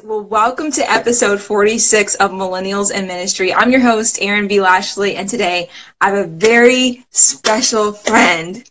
Well, welcome to episode 46 of Millennials in Ministry. I'm your host, Aaron B. Lashley, and today I have a very special friend,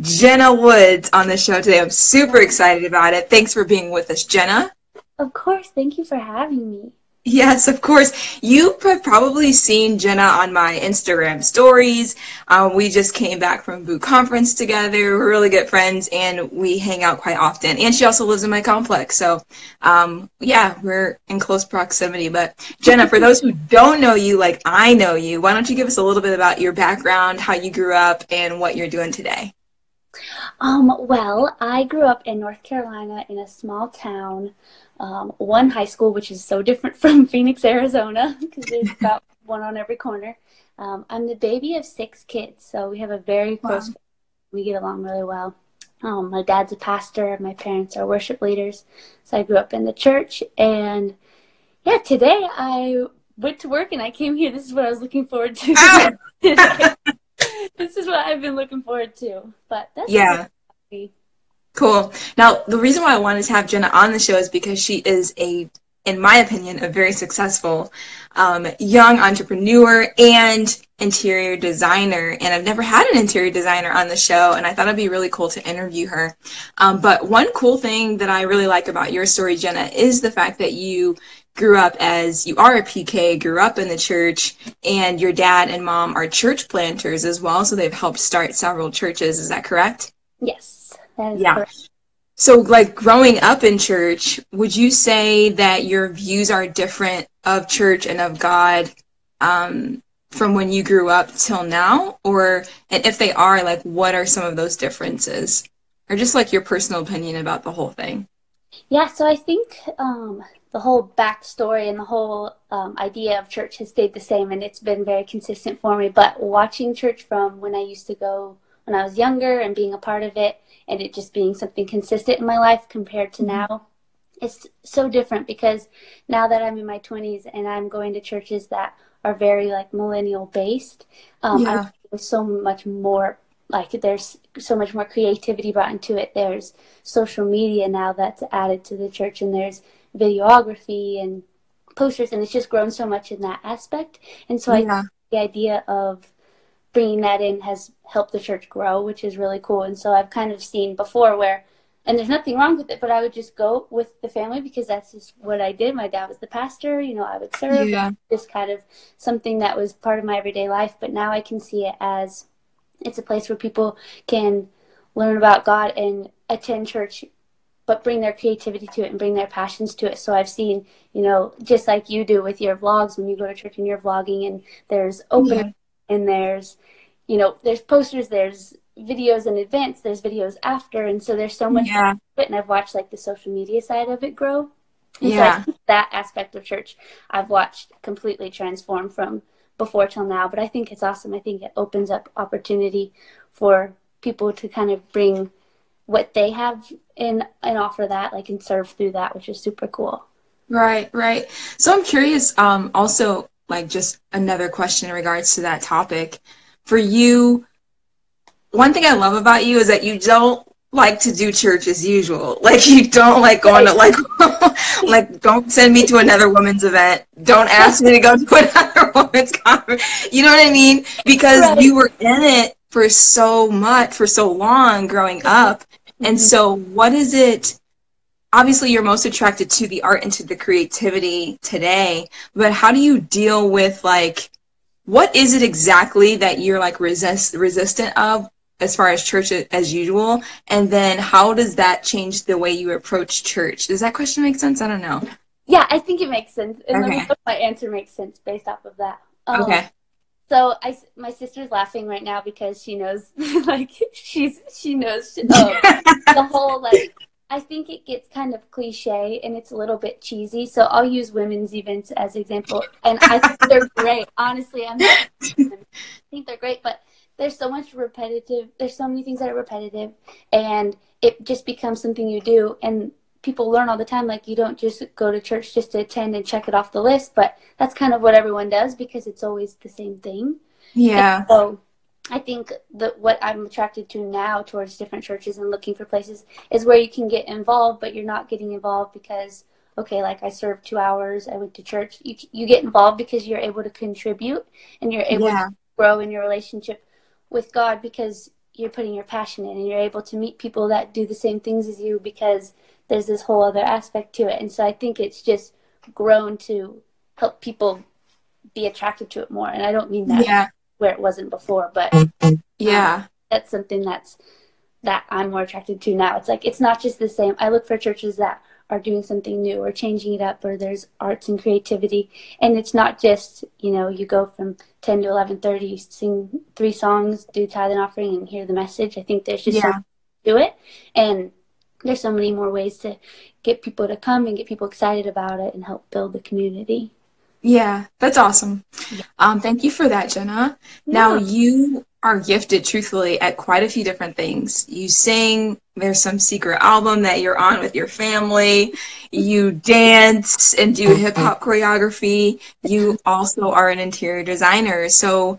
Jenna Woods, on the show today. I'm super excited about it. Thanks for being with us, Jenna. Of course. Thank you for having me. Yes, of course. You have probably seen Jenna on my Instagram stories. Um, we just came back from Boot Conference together. We're really good friends and we hang out quite often. And she also lives in my complex. So, um, yeah, we're in close proximity. But Jenna, for those who don't know you like I know you, why don't you give us a little bit about your background, how you grew up, and what you're doing today? Um, well, I grew up in North Carolina in a small town um, one high school, which is so different from Phoenix, Arizona, because there's about one on every corner. Um, I'm the baby of six kids, so we have a very close. Wow. We get along really well. Um, my dad's a pastor. And my parents are worship leaders, so I grew up in the church. And yeah, today I went to work and I came here. This is what I was looking forward to. this is what I've been looking forward to. But that's yeah. Cool. Now, the reason why I wanted to have Jenna on the show is because she is a, in my opinion, a very successful um, young entrepreneur and interior designer. And I've never had an interior designer on the show, and I thought it'd be really cool to interview her. Um, but one cool thing that I really like about your story, Jenna, is the fact that you grew up as you are a PK, grew up in the church, and your dad and mom are church planters as well. So they've helped start several churches. Is that correct? Yes yeah. Correct. So, like growing up in church, would you say that your views are different of church and of God um, from when you grew up till now? Or, and if they are, like, what are some of those differences? Or just like your personal opinion about the whole thing? Yeah, so I think um, the whole backstory and the whole um, idea of church has stayed the same, and it's been very consistent for me. But watching church from when I used to go when I was younger and being a part of it, and it just being something consistent in my life compared to mm-hmm. now it's so different because now that I'm in my 20s and I'm going to churches that are very like millennial based, um, yeah. I'm so much more like there's so much more creativity brought into it. There's social media now that's added to the church, and there's videography and posters, and it's just grown so much in that aspect. And so yeah. I the idea of bringing that in has helped the church grow, which is really cool. And so I've kind of seen before where, and there's nothing wrong with it, but I would just go with the family because that's just what I did. My dad was the pastor, you know, I would serve. Yeah. Just kind of something that was part of my everyday life. But now I can see it as it's a place where people can learn about God and attend church but bring their creativity to it and bring their passions to it. So I've seen, you know, just like you do with your vlogs when you go to church and you're vlogging and there's open yeah and there's you know there's posters there's videos in advance there's videos after. And so there's so much yeah. it and i've watched like the social media side of it grow. And yeah. so that aspect of church i've watched completely transform from before till now. But i think it's awesome. I think it opens up opportunity for people to kind of bring what they have in and offer that like and serve through that which is super cool right right so i'm curious um also like just another question in regards to that topic. For you, one thing I love about you is that you don't like to do church as usual. Like you don't like going to like like don't send me to another woman's event. Don't ask me to go to another woman's conference. You know what I mean? Because right. you were in it for so much for so long growing up. Mm-hmm. And so what is it obviously you're most attracted to the art and to the creativity today but how do you deal with like what is it exactly that you're like resist resistant of as far as church as usual? And then how does that change the way you approach church? Does that question make sense? I don't know. Yeah i think it makes sense. And okay. my answer makes sense based off of that. Um, okay so I, my sister's laughing right now because she knows, like, she's she knows um, the whole like I think it gets kind of cliche and it's a little bit cheesy. So I'll use women's events as example, and I think they're great. Honestly, I'm not, I think they're great, but there's so much repetitive. There's so many things that are repetitive, and it just becomes something you do. And people learn all the time. Like you don't just go to church just to attend and check it off the list, but that's kind of what everyone does because it's always the same thing. Yeah. And so I think that what I'm attracted to now towards different churches and looking for places is where you can get involved, but you're not getting involved because okay, like I served two hours, I went to church. You you get involved because you're able to contribute and you're able yeah. to grow in your relationship with God because you're putting your passion in and you're able to meet people that do the same things as you because there's this whole other aspect to it. And so I think it's just grown to help people be attracted to it more. And I don't mean that yeah. where it wasn't before, but yeah, um, that's something that's that I'm more attracted to now. It's like it's not just the same. I look for churches that are doing something new or changing it up or there's arts and creativity and it's not just you know you go from 10 to 11.30 sing three songs do tithe and offering and hear the message i think there's just yeah. do it and there's so many more ways to get people to come and get people excited about it and help build the community yeah, that's awesome. Yeah. Um, thank you for that, Jenna. Yeah. Now you are gifted, truthfully, at quite a few different things. You sing. There's some secret album that you're on with your family. You dance and do hip hop choreography. You also are an interior designer. So,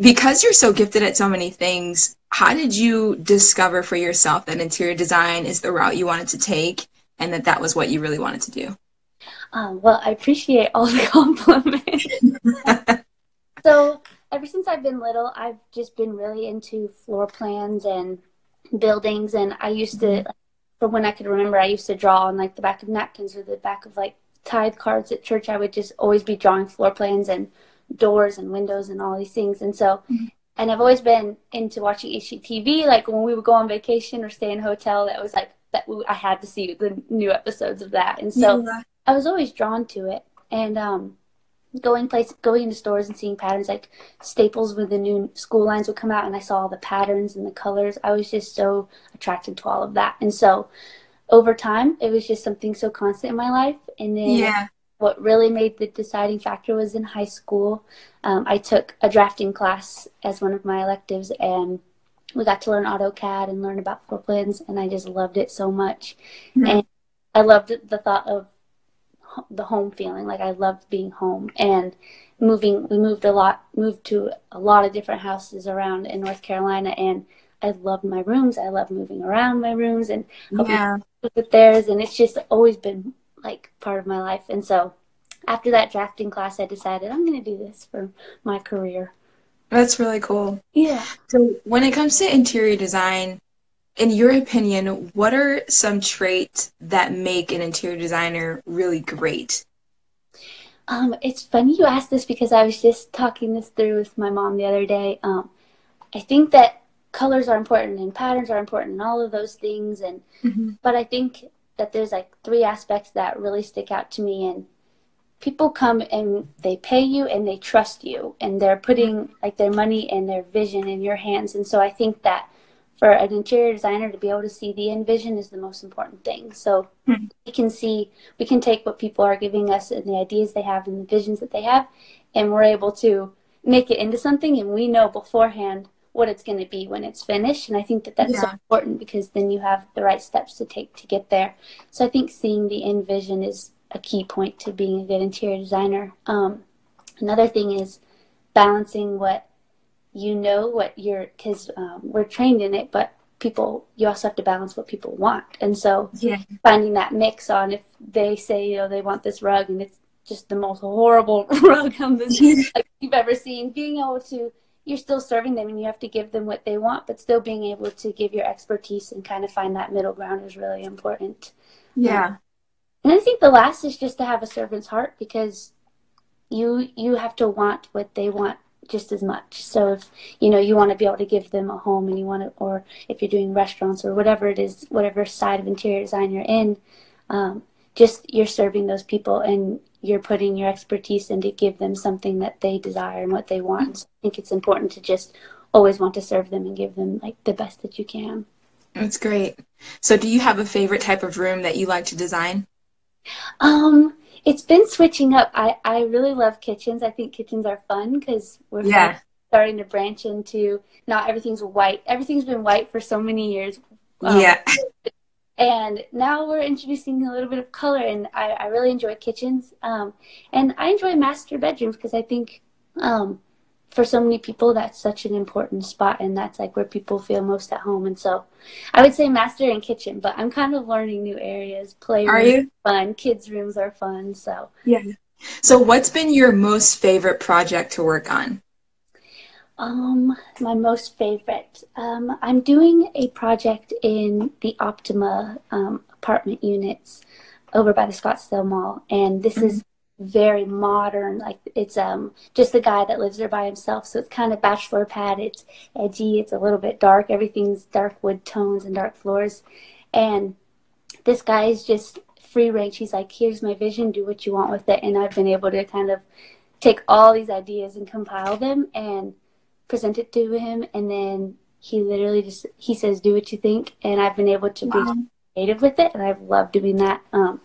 because you're so gifted at so many things, how did you discover for yourself that interior design is the route you wanted to take and that that was what you really wanted to do? Um, well, I appreciate all the compliments. so, ever since I've been little, I've just been really into floor plans and buildings. And I used to, mm-hmm. from when I could remember, I used to draw on like the back of napkins or the back of like tithe cards at church. I would just always be drawing floor plans and doors and windows and all these things. And so, mm-hmm. and I've always been into watching HGTV. Like when we would go on vacation or stay in a hotel, that was like that we, I had to see the new episodes of that. And so. Yeah I was always drawn to it, and um, going place going into stores and seeing patterns like Staples with the new school lines would come out, and I saw all the patterns and the colors. I was just so attracted to all of that, and so over time, it was just something so constant in my life. And then yeah. what really made the deciding factor was in high school. Um, I took a drafting class as one of my electives, and we got to learn AutoCAD and learn about floor plans, and I just loved it so much. Mm-hmm. And I loved the thought of the home feeling. Like I loved being home and moving. We moved a lot, moved to a lot of different houses around in North Carolina, and I loved my rooms. I love moving around my rooms and yeah. with theirs, and it's just always been like part of my life. And so, after that drafting class, I decided I'm going to do this for my career. That's really cool. Yeah. So when it comes to interior design, in your opinion, what are some traits that make an interior designer really great? Um, it's funny you asked this because I was just talking this through with my mom the other day. Um, I think that colors are important and patterns are important and all of those things, and mm-hmm. but I think that there's like three aspects that really stick out to me and people come and they pay you and they trust you and they're putting like their money and their vision in your hands and so i think that for an interior designer to be able to see the end vision is the most important thing. So mm-hmm. we can see, we can take what people are giving us and the ideas they have and the visions that they have, and we're able to make it into something, and we know beforehand what it's going to be when it's finished. And I think that that's yeah. so important because then you have the right steps to take to get there. So I think seeing the end vision is a key point to being a good interior designer. Um, another thing is balancing what you know what you're because um, we're trained in it but people you also have to balance what people want. And so yeah. finding that mix on if they say you know they want this rug and it's just the most horrible rug on this like you've ever seen being able to you're still serving them and you have to give them what they want but still being able to give your expertise and kind of find that middle ground is really important. Yeah. Um, and i think the last is just to have a servant's heart because you you have to want what they want just as much. So if you know you want to be able to give them a home and you want to, or if you're doing restaurants or whatever it is, whatever side of interior design you're in, um, just you're serving those people and you're putting your expertise in to give them something that they desire and what they want. So I think it's important to just always want to serve them and give them like the best that you can. That's great. So do you have a favorite type of room that you like to design? Um, it's been switching up. I, I really love kitchens. I think kitchens are fun because we're yeah. starting to branch into not everything's white. Everything's been white for so many years. Um, yeah. And now we're introducing a little bit of color, and I, I really enjoy kitchens. Um, and I enjoy master bedrooms because I think um, for so many people, that's such an important spot, and that's like where people feel most at home. And so, I would say master and kitchen, but I'm kind of learning new areas. Play are you fun? Kids rooms are fun. So yeah. So, what's been your most favorite project to work on? Um, my most favorite. Um, I'm doing a project in the Optima um, apartment units over by the Scottsdale Mall, and this mm-hmm. is very modern. Like it's um just a guy that lives there by himself, so it's kind of bachelor pad. It's edgy. It's a little bit dark. Everything's dark wood tones and dark floors, and this guy is just free range. He's like, "Here's my vision. Do what you want with it." And I've been able to kind of take all these ideas and compile them and present it to him, and then he literally just he says, "Do what you think," and I've been able to wow. be creative with it, and I've loved doing that. Um,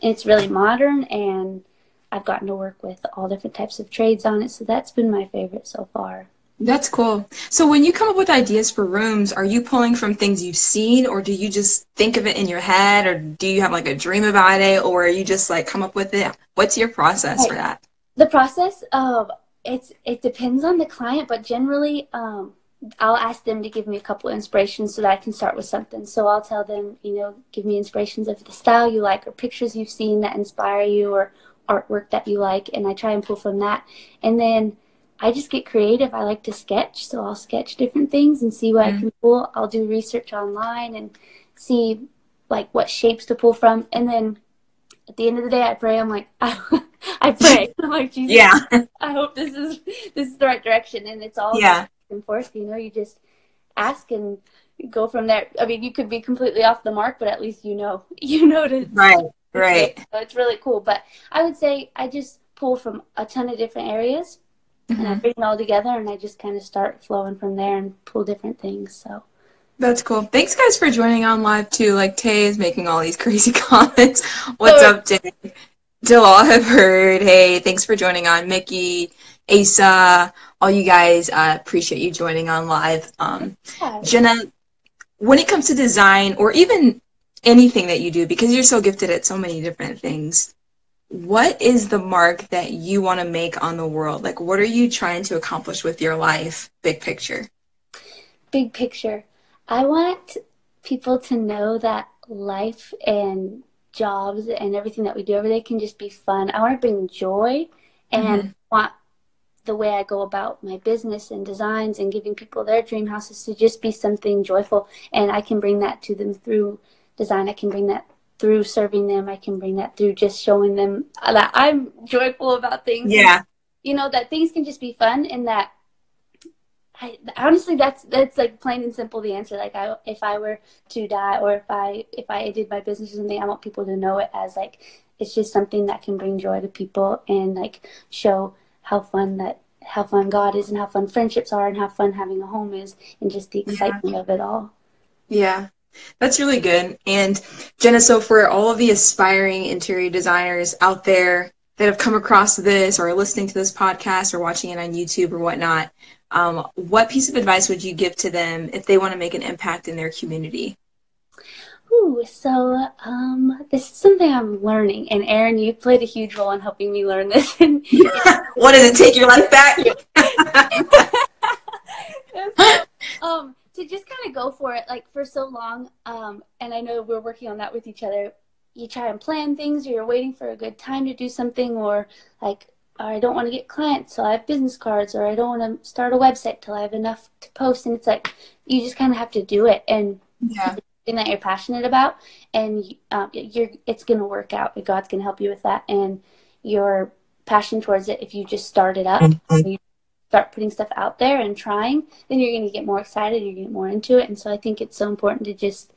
it's really modern, and I've gotten to work with all different types of trades on it, so that's been my favorite so far. That's cool. So when you come up with ideas for rooms, are you pulling from things you've seen or do you just think of it in your head or do you have like a dream about it or are you just like come up with it? What's your process right. for that? The process of it's it depends on the client, but generally um, I'll ask them to give me a couple inspirations so that I can start with something. So I'll tell them, you know, give me inspirations of the style you like or pictures you've seen that inspire you or artwork that you like and I try and pull from that. And then I just get creative. I like to sketch, so I'll sketch different things and see what mm-hmm. I can pull. I'll do research online and see like what shapes to pull from. And then at the end of the day, I pray. I'm like, I pray. I'm like, Jesus, yeah. I hope this is this is the right direction. And it's all yeah. back and forth. You know, you just ask and go from there. I mean, you could be completely off the mark, but at least you know, you know to right, right. So it's really cool. But I would say I just pull from a ton of different areas, mm-hmm. and I mm-hmm. bring it all together, and I just kind of start flowing from there and pull different things. So. That's cool. Thanks, guys, for joining on live too. Like Tay is making all these crazy comments. What's oh. up, Tay? Till all have heard. Hey, thanks for joining on, Mickey, Asa, all you guys. Uh, appreciate you joining on live. Um, Jenna, when it comes to design or even anything that you do, because you're so gifted at so many different things, what is the mark that you want to make on the world? Like, what are you trying to accomplish with your life, big picture? Big picture. I want people to know that life and jobs and everything that we do every day can just be fun. I want to bring joy and mm-hmm. want the way I go about my business and designs and giving people their dream houses to just be something joyful. And I can bring that to them through design. I can bring that through serving them. I can bring that through just showing them that I'm joyful about things. Yeah. And, you know, that things can just be fun and that I, honestly, that's that's like plain and simple the answer. Like, I if I were to die, or if I if I did my business or something, I want people to know it as like it's just something that can bring joy to people and like show how fun that how fun God is and how fun friendships are and how fun having a home is and just the excitement yeah. of it all. Yeah. That's really good. And Jenna, so for all of the aspiring interior designers out there that have come across this or are listening to this podcast or watching it on YouTube or whatnot, um, what piece of advice would you give to them if they want to make an impact in their community? Ooh, so um, this is something I'm learning, and Aaron, you played a huge role in helping me learn this. what does it take your life back? um, to just kind of go for it, like for so long, um, and I know we're working on that with each other. You try and plan things, or you're waiting for a good time to do something, or like or I don't want to get clients till I have business cards, or I don't want to start a website till I have enough to post. And it's like you just kind of have to do it and yeah. something that you're passionate about, and um, you're it's going to work out. God's going to help you with that, and your passion towards it. If you just start it up, mm-hmm. you start putting stuff out there and trying, then you're going to get more excited. You're going to get more into it, and so I think it's so important to just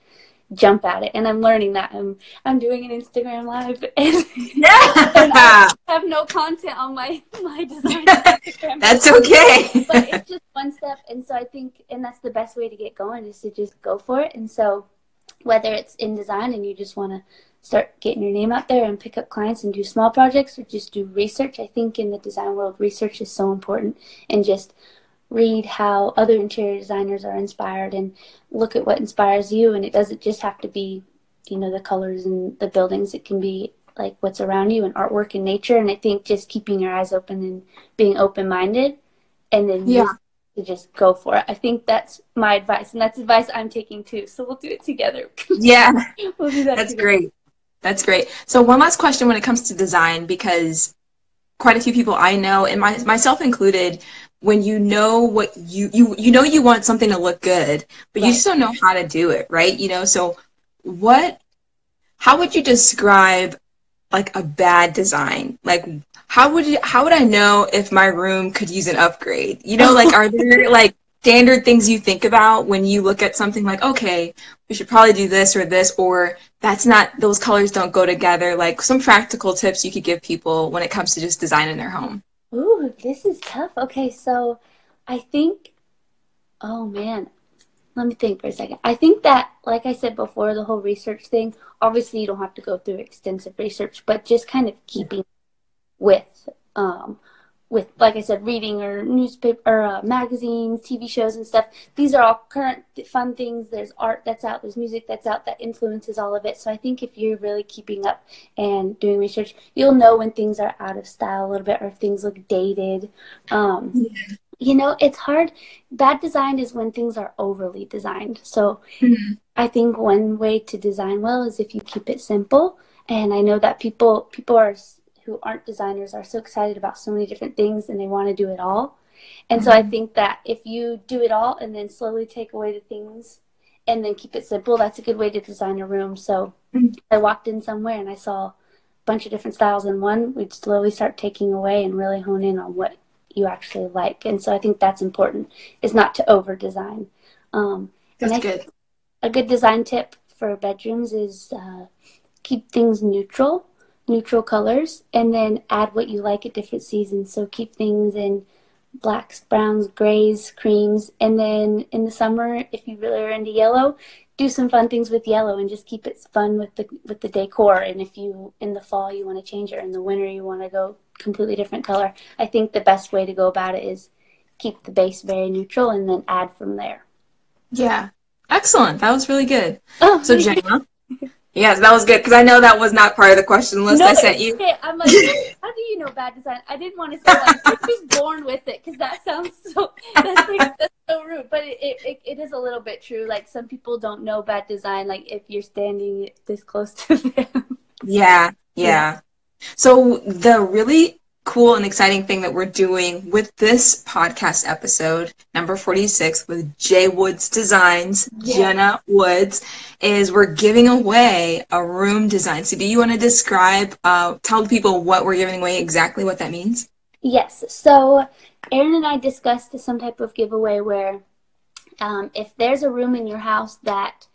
jump at it. And i'm learning that. I'm i'm doing an instagram live and, yeah. and i have no content on my my design that's okay. But it's just one step. And so i think and that's the best way to get going is to just go for it. And so whether it's in design and you just want to start getting your name out there and pick up clients and do small projects or just do research i think in the design world research is so important and just read how other interior designers are inspired and look at what inspires you and it doesn't just have to be you know the colors and the buildings it can be like what's around you and artwork and nature and i think just keeping your eyes open and being open minded and then Yeah. to just go for it. I think that's my advice, and that's advice I'm taking too. So we'll do it together. Yeah. we'll do that. That's together. great. That's great. So one last question when it comes to design, because quite a few people I know, and my, myself included, when you know what you, you you know you want something to look good, but you just don't know how to do it, right? You know, so what how would you describe like a bad design? Like how would you how would I know if my room could use an upgrade? You know, like are there like standard things you think about when you look at something like, okay, we should probably do this or this, or that's not, those colors don't go together. Like some practical tips you could give people when it comes to just designing their home. Ooh, this is tough. Okay, so I think, oh man, let me think for a second. I think that, like I said before, the whole research thing, obviously you don't have to go through extensive research, but just kind of keeping with, um, with, like I said, reading or newspaper or uh, magazines, TV shows, and stuff. These are all current fun things. There's art that's out, there's music that's out that influences all of it. So I think if you're really keeping up and doing research, you'll know when things are out of style a little bit or if things look dated. Um, You know, it's hard. Bad design is when things are overly designed. So I think one way to design well is if you keep it simple. And I know that people people are who aren't designers are so excited about so many different things and they want to do it all. And so I think that if you do it all and then slowly take away the things and then keep it simple, that's a good way to design a room. So Mhm. I walked in somewhere and I saw a bunch of different styles in one. We'd slowly start taking away and really hone in on what you actually like. And so I think that's important is not to over design. Um, That's good. a good design tip for bedrooms is uh, keep things neutral, neutral colors, and then add what you like at different seasons. So keep things in blacks, browns, grays, creams, and then in the summer, if you really are into yellow, do some fun things with yellow and just keep it fun with the with the decor. And if you in the fall you want to change it, or in the winter you want to go completely different color, I think the best way to go about it is keep the base very neutral and then add from there. Yeah. Excellent. That was really good. Oh, So Jenna. Yes, that was good because I know that was not part of the question list I sent you. Okay, I'm like, how do you know bad design? I didn't want to say like you're just born with it because that sounds so that's, like, that's so rude. But it, it it is a little bit true. Like some people don't know bad design. Like if you're standing this close to them. Yeah, yeah. So the really cool and exciting thing that we're doing with this podcast episode, number 46, with Jay Woods Designs, Yeah. Jenna Woods, is we're giving away a room design. So do you want to describe, uh, tell people what we're giving away, exactly what that means? Yes. So Aaron and I discussed some type of giveaway where um, if there's a room in your house that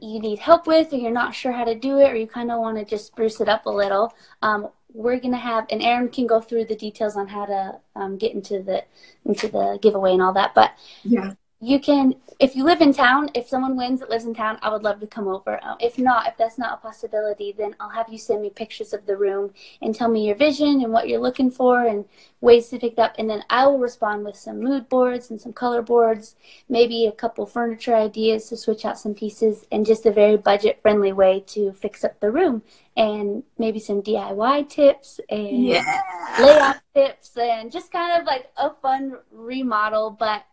you need help with, or you're not sure how to do it, or you kind of want to just spruce it up a little, um, we're gonna have, and Aaron can go through the details on how to um, get into the into the giveaway and all that. But Yeah. You can if you live in town if someone wins that lives in town i would love to come over. Uh, if not if that's not a possibility then i'll have you send me pictures of the room and tell me your vision and what you're looking for and ways to pick it up. And then i will respond with some mood boards and some color boards maybe a couple furniture ideas to switch out some pieces and just a very budget friendly way to fix up the room. And maybe some diy tips and Yeah. layout tips and just kind of like a fun remodel, but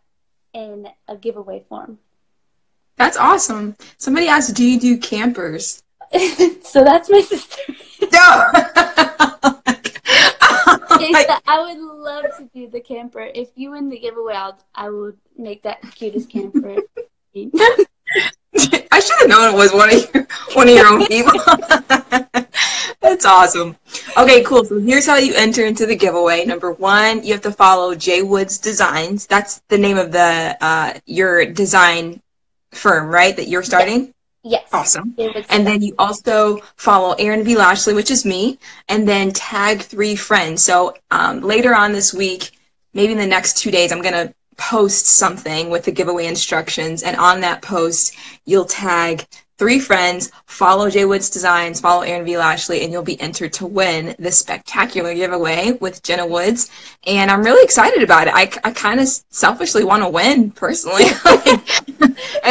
in a giveaway form. That's awesome. Somebody asked, do you do campers? so that's my sister. No. I would love to do the camper. If you win the giveaway, I'll, I would make that cutest camper. I should have known it was one of your one of your own people. That's awesome. Okay, cool. So here's how you enter into the giveaway. Number one, you have to follow Jay Woods Designs. That's the name of the uh, your design firm, right? That you're starting. yes. Awesome. And then you also follow Aaron V. Lashley, which is me, and then tag three friends. So um, later on this week, maybe in the next two days, I'm going to post something with the giveaway instructions. And on that post, you'll tag three friends, follow Jay Woods Designs, follow Aaron V. Lashley, and you'll be entered to win this spectacular giveaway with Jenna Woods. And I'm really excited about it. I, I kind of selfishly want to win personally.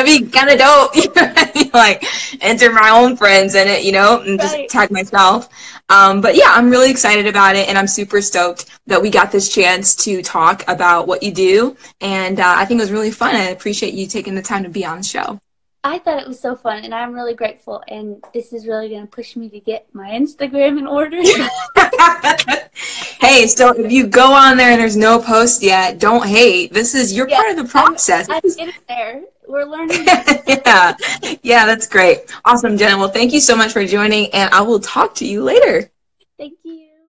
Be kind of dope. like enter my own friends in it, you know, and just right. tag myself. Um, but yeah, I'm really excited about it, and I'm super stoked that we got this chance to talk about what you do. And uh, I think it was really fun. I appreciate you taking the time to be on the show. I thought it was so fun, and I'm really grateful. And this is really going to push me to get my Instagram in order. hey, so if you go on there and there's no post yet, don't hate. This is you're yeah, part of the process. I'm, I'm getting there. We're learning. yeah, yeah, that's great. Awesome, Jenna. Well, thank you so much for joining, and I will talk to you later. Thank you.